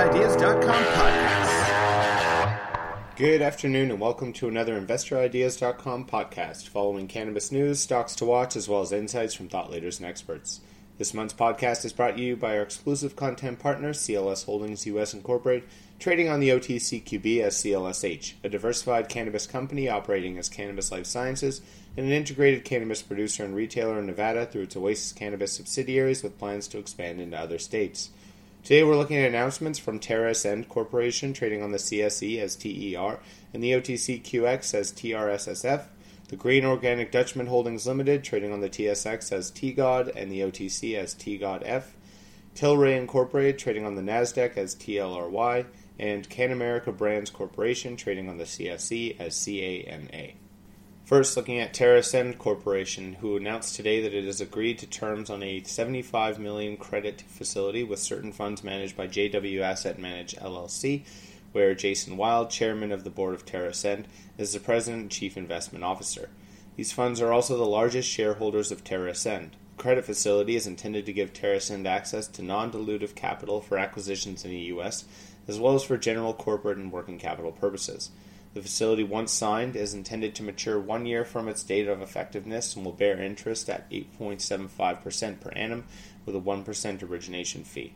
InvestorIdeas.com podcast. Good afternoon and welcome to another InvestorIdeas.com podcast following cannabis news, stocks to watch, as well as insights from thought leaders and experts. This month's podcast is brought to you by our exclusive content partner, CLS Holdings US Incorporated, trading on the OTCQB as CLSH, a diversified cannabis company operating as Cannabis Life Sciences and an integrated cannabis producer and retailer in Nevada through its Oasis Cannabis subsidiaries with plans to expand into other states. Today we're looking at announcements from TerrAscend Corporation, trading on the CSE as TER and the OTCQX as TRSSF, the Green Organic Dutchman Holdings Limited, trading on the TSX as TGOD and the OTC as TGODF, Tilray Incorporated, trading on the NASDAQ as TLRY, and CanAmerica Brands Corporation, trading on the CSE as CANA. First, looking at TerrAscend Corporation, who announced today that it has agreed to terms on a 75 million credit facility with certain funds managed by JW Asset Manage LLC, where Jason Wild, chairman of the board of TerrAscend, is the president and chief investment officer. These funds are also the largest shareholders of TerrAscend. The credit facility is intended to give TerrAscend access to non-dilutive capital for acquisitions in the U.S., as well as for general corporate and working capital purposes. The facility, once signed, is intended to mature one year from its date of effectiveness and will bear interest at 8.75% per annum with a 1% origination fee.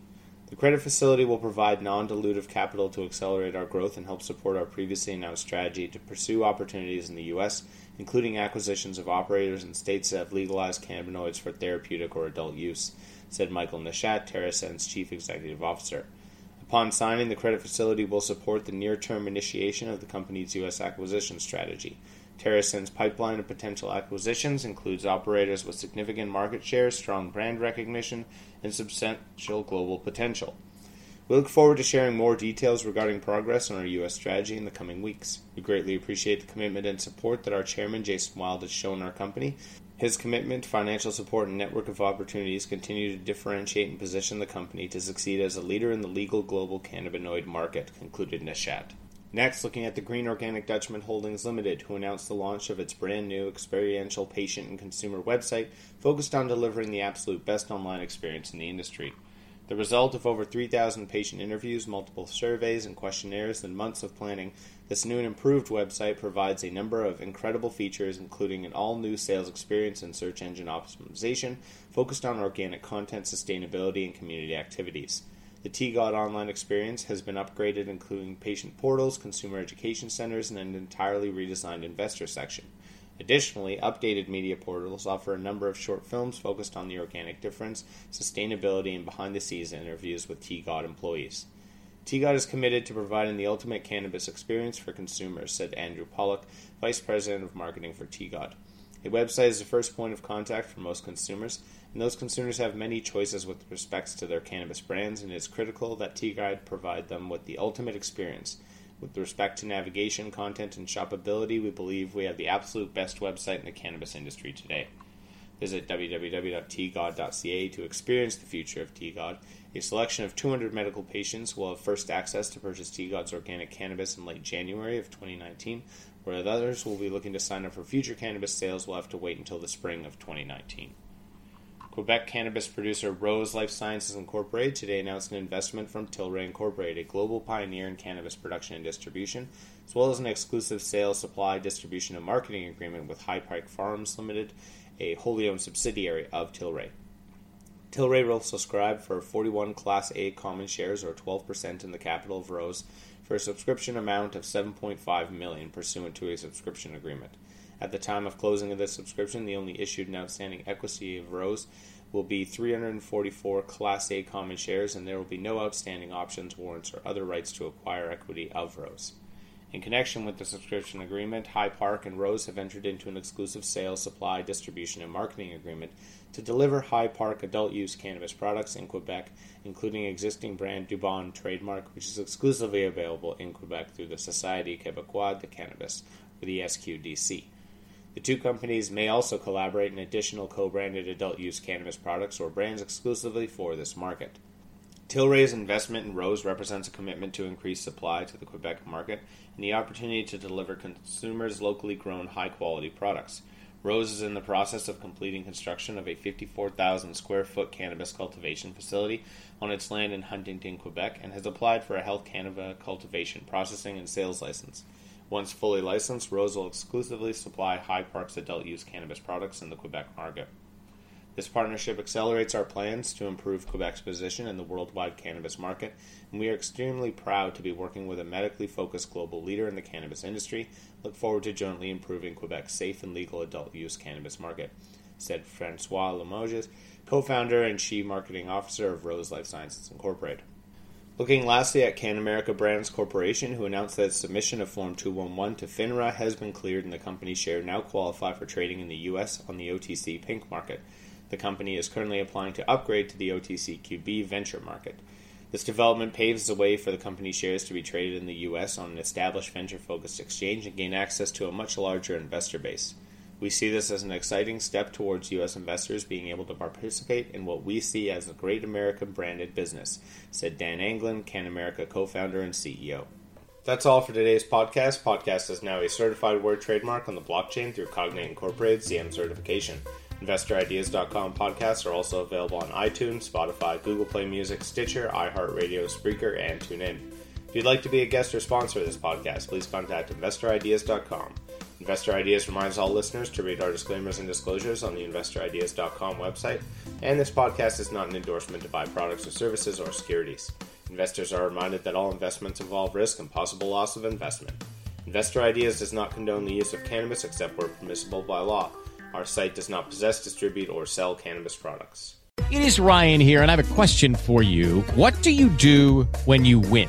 The credit facility will provide non dilutive capital to accelerate our growth and help support our previously announced strategy to pursue opportunities in the U.S., including acquisitions of operators in states that have legalized cannabinoids for therapeutic or adult use, said Michael Nashat, TerrAscend's chief executive officer. Upon signing, the credit facility will support the near term initiation of the company's U.S. acquisition strategy. TerrAscend's pipeline of potential acquisitions includes operators with significant market share, strong brand recognition, and substantial global potential. We look forward to sharing more details regarding progress on our U.S. strategy in the coming weeks. We greatly appreciate the commitment and support that our chairman, Jason Wild, has shown our company his commitment, financial support, and network of opportunities continue to differentiate and position the company to succeed as a leader in the legal global cannabinoid market, concluded Nashat. Next, looking at the Green Organic Dutchman Holdings Limited, who announced the launch of its brand new experiential patient and consumer website focused on delivering the absolute best online experience in the industry. The result of over 3,000 patient interviews, multiple surveys, and questionnaires, and months of planning, this new and improved website provides a number of incredible features, including an all new sales experience and search engine optimization focused on organic content, sustainability, and community activities. The TGOD online experience has been upgraded, including patient portals, consumer education centers, and an entirely redesigned investor section. Additionally, updated media portals offer a number of short films focused on the organic difference, sustainability, and behind the scenes interviews with TGOD employees. TGOD is committed to providing the ultimate cannabis experience for consumers, said Andrew Pollock, Vice President of Marketing for TGOD. A website is the first point of contact for most consumers, and those consumers have many choices with respect to their cannabis brands, and it is critical that TGOD provide them with the ultimate experience. With respect to navigation, content, and shoppability, we believe we have the absolute best website in the cannabis industry today. Visit www.tgod.ca to experience the future of TGOD. A selection of 200 medical patients will have first access to purchase TGOD's organic cannabis in late January of 2019, whereas others will be looking to sign up for future cannabis sales will have to wait until the spring of 2019. Quebec cannabis producer Rose Life Sciences Incorporated today announced an investment from Tilray Incorporated, a global pioneer in cannabis production and distribution, as well as an exclusive sales, supply, distribution, and marketing agreement with High Park Farms Limited, a wholly owned subsidiary of Tilray. Tilray will subscribe for 41 Class A common shares or 12% in the capital of Rose for a subscription amount of 7.5 million pursuant to a subscription agreement. At the time of closing of this subscription, the only issued and outstanding equity of Rose will be 344 Class A common shares, and there will be no outstanding options, warrants, or other rights to acquire equity of Rose. In connection with the subscription agreement, High Park and Rose have entered into an exclusive sales, supply, distribution, and marketing agreement to deliver High Park adult use cannabis products in Quebec, including existing brand Dubon trademark, which is exclusively available in Quebec through the Société Québécoise de Cannabis, or the SQDC. The two companies may also collaborate in additional co branded adult use cannabis products or brands exclusively for this market. Tilray's investment in Rose represents a commitment to increase supply to the Quebec market and the opportunity to deliver consumers locally grown high quality products. Rose is in the process of completing construction of a 54,000 square foot cannabis cultivation facility on its land in Huntingdon, Quebec, and has applied for a health cannabis cultivation, processing, and sales license. Once fully licensed, Rose will exclusively supply High Park's adult use cannabis products in the Quebec market. This partnership accelerates our plans to improve Quebec's position in the worldwide cannabis market, and we are extremely proud to be working with a medically focused global leader in the cannabis industry. Look forward to jointly improving Quebec's safe and legal adult use cannabis market, said Francois Limoges, co founder and chief marketing officer of Rose Life Sciences Incorporated. Looking lastly at CanAmerica Brands Corporation, who announced that its submission of Form 211 to FINRA has been cleared and the company's share now qualify for trading in the U.S. on the OTC Pink market. The company is currently applying to upgrade to the OTCQB venture market. This development paves the way for the company's shares to be traded in the U.S. on an established venture focused exchange and gain access to a much larger investor base. We see this as an exciting step towards U.S. investors being able to participate in what we see as a great American branded business, said Dan Anglin, CanAmerica co founder and CEO. That's all for today's podcast. Podcast is now a certified word trademark on the blockchain through Cognate Incorporated CM certification. InvestorIdeas.com podcasts are also available on iTunes, Spotify, Google Play Music, Stitcher, iHeartRadio, Spreaker, and TuneIn. If you'd like to be a guest or sponsor of this podcast, please contact InvestorIdeas.com. Investor Ideas reminds all listeners to read our disclaimers and disclosures on the InvestorIdeas.com website, and this podcast is not an endorsement to buy products or services or securities. Investors are reminded that all investments involve risk and possible loss of investment. Investor Ideas does not condone the use of cannabis except where permissible by law. Our site does not possess, distribute, or sell cannabis products. It is Ryan here, and I have a question for you. What do you do when you win?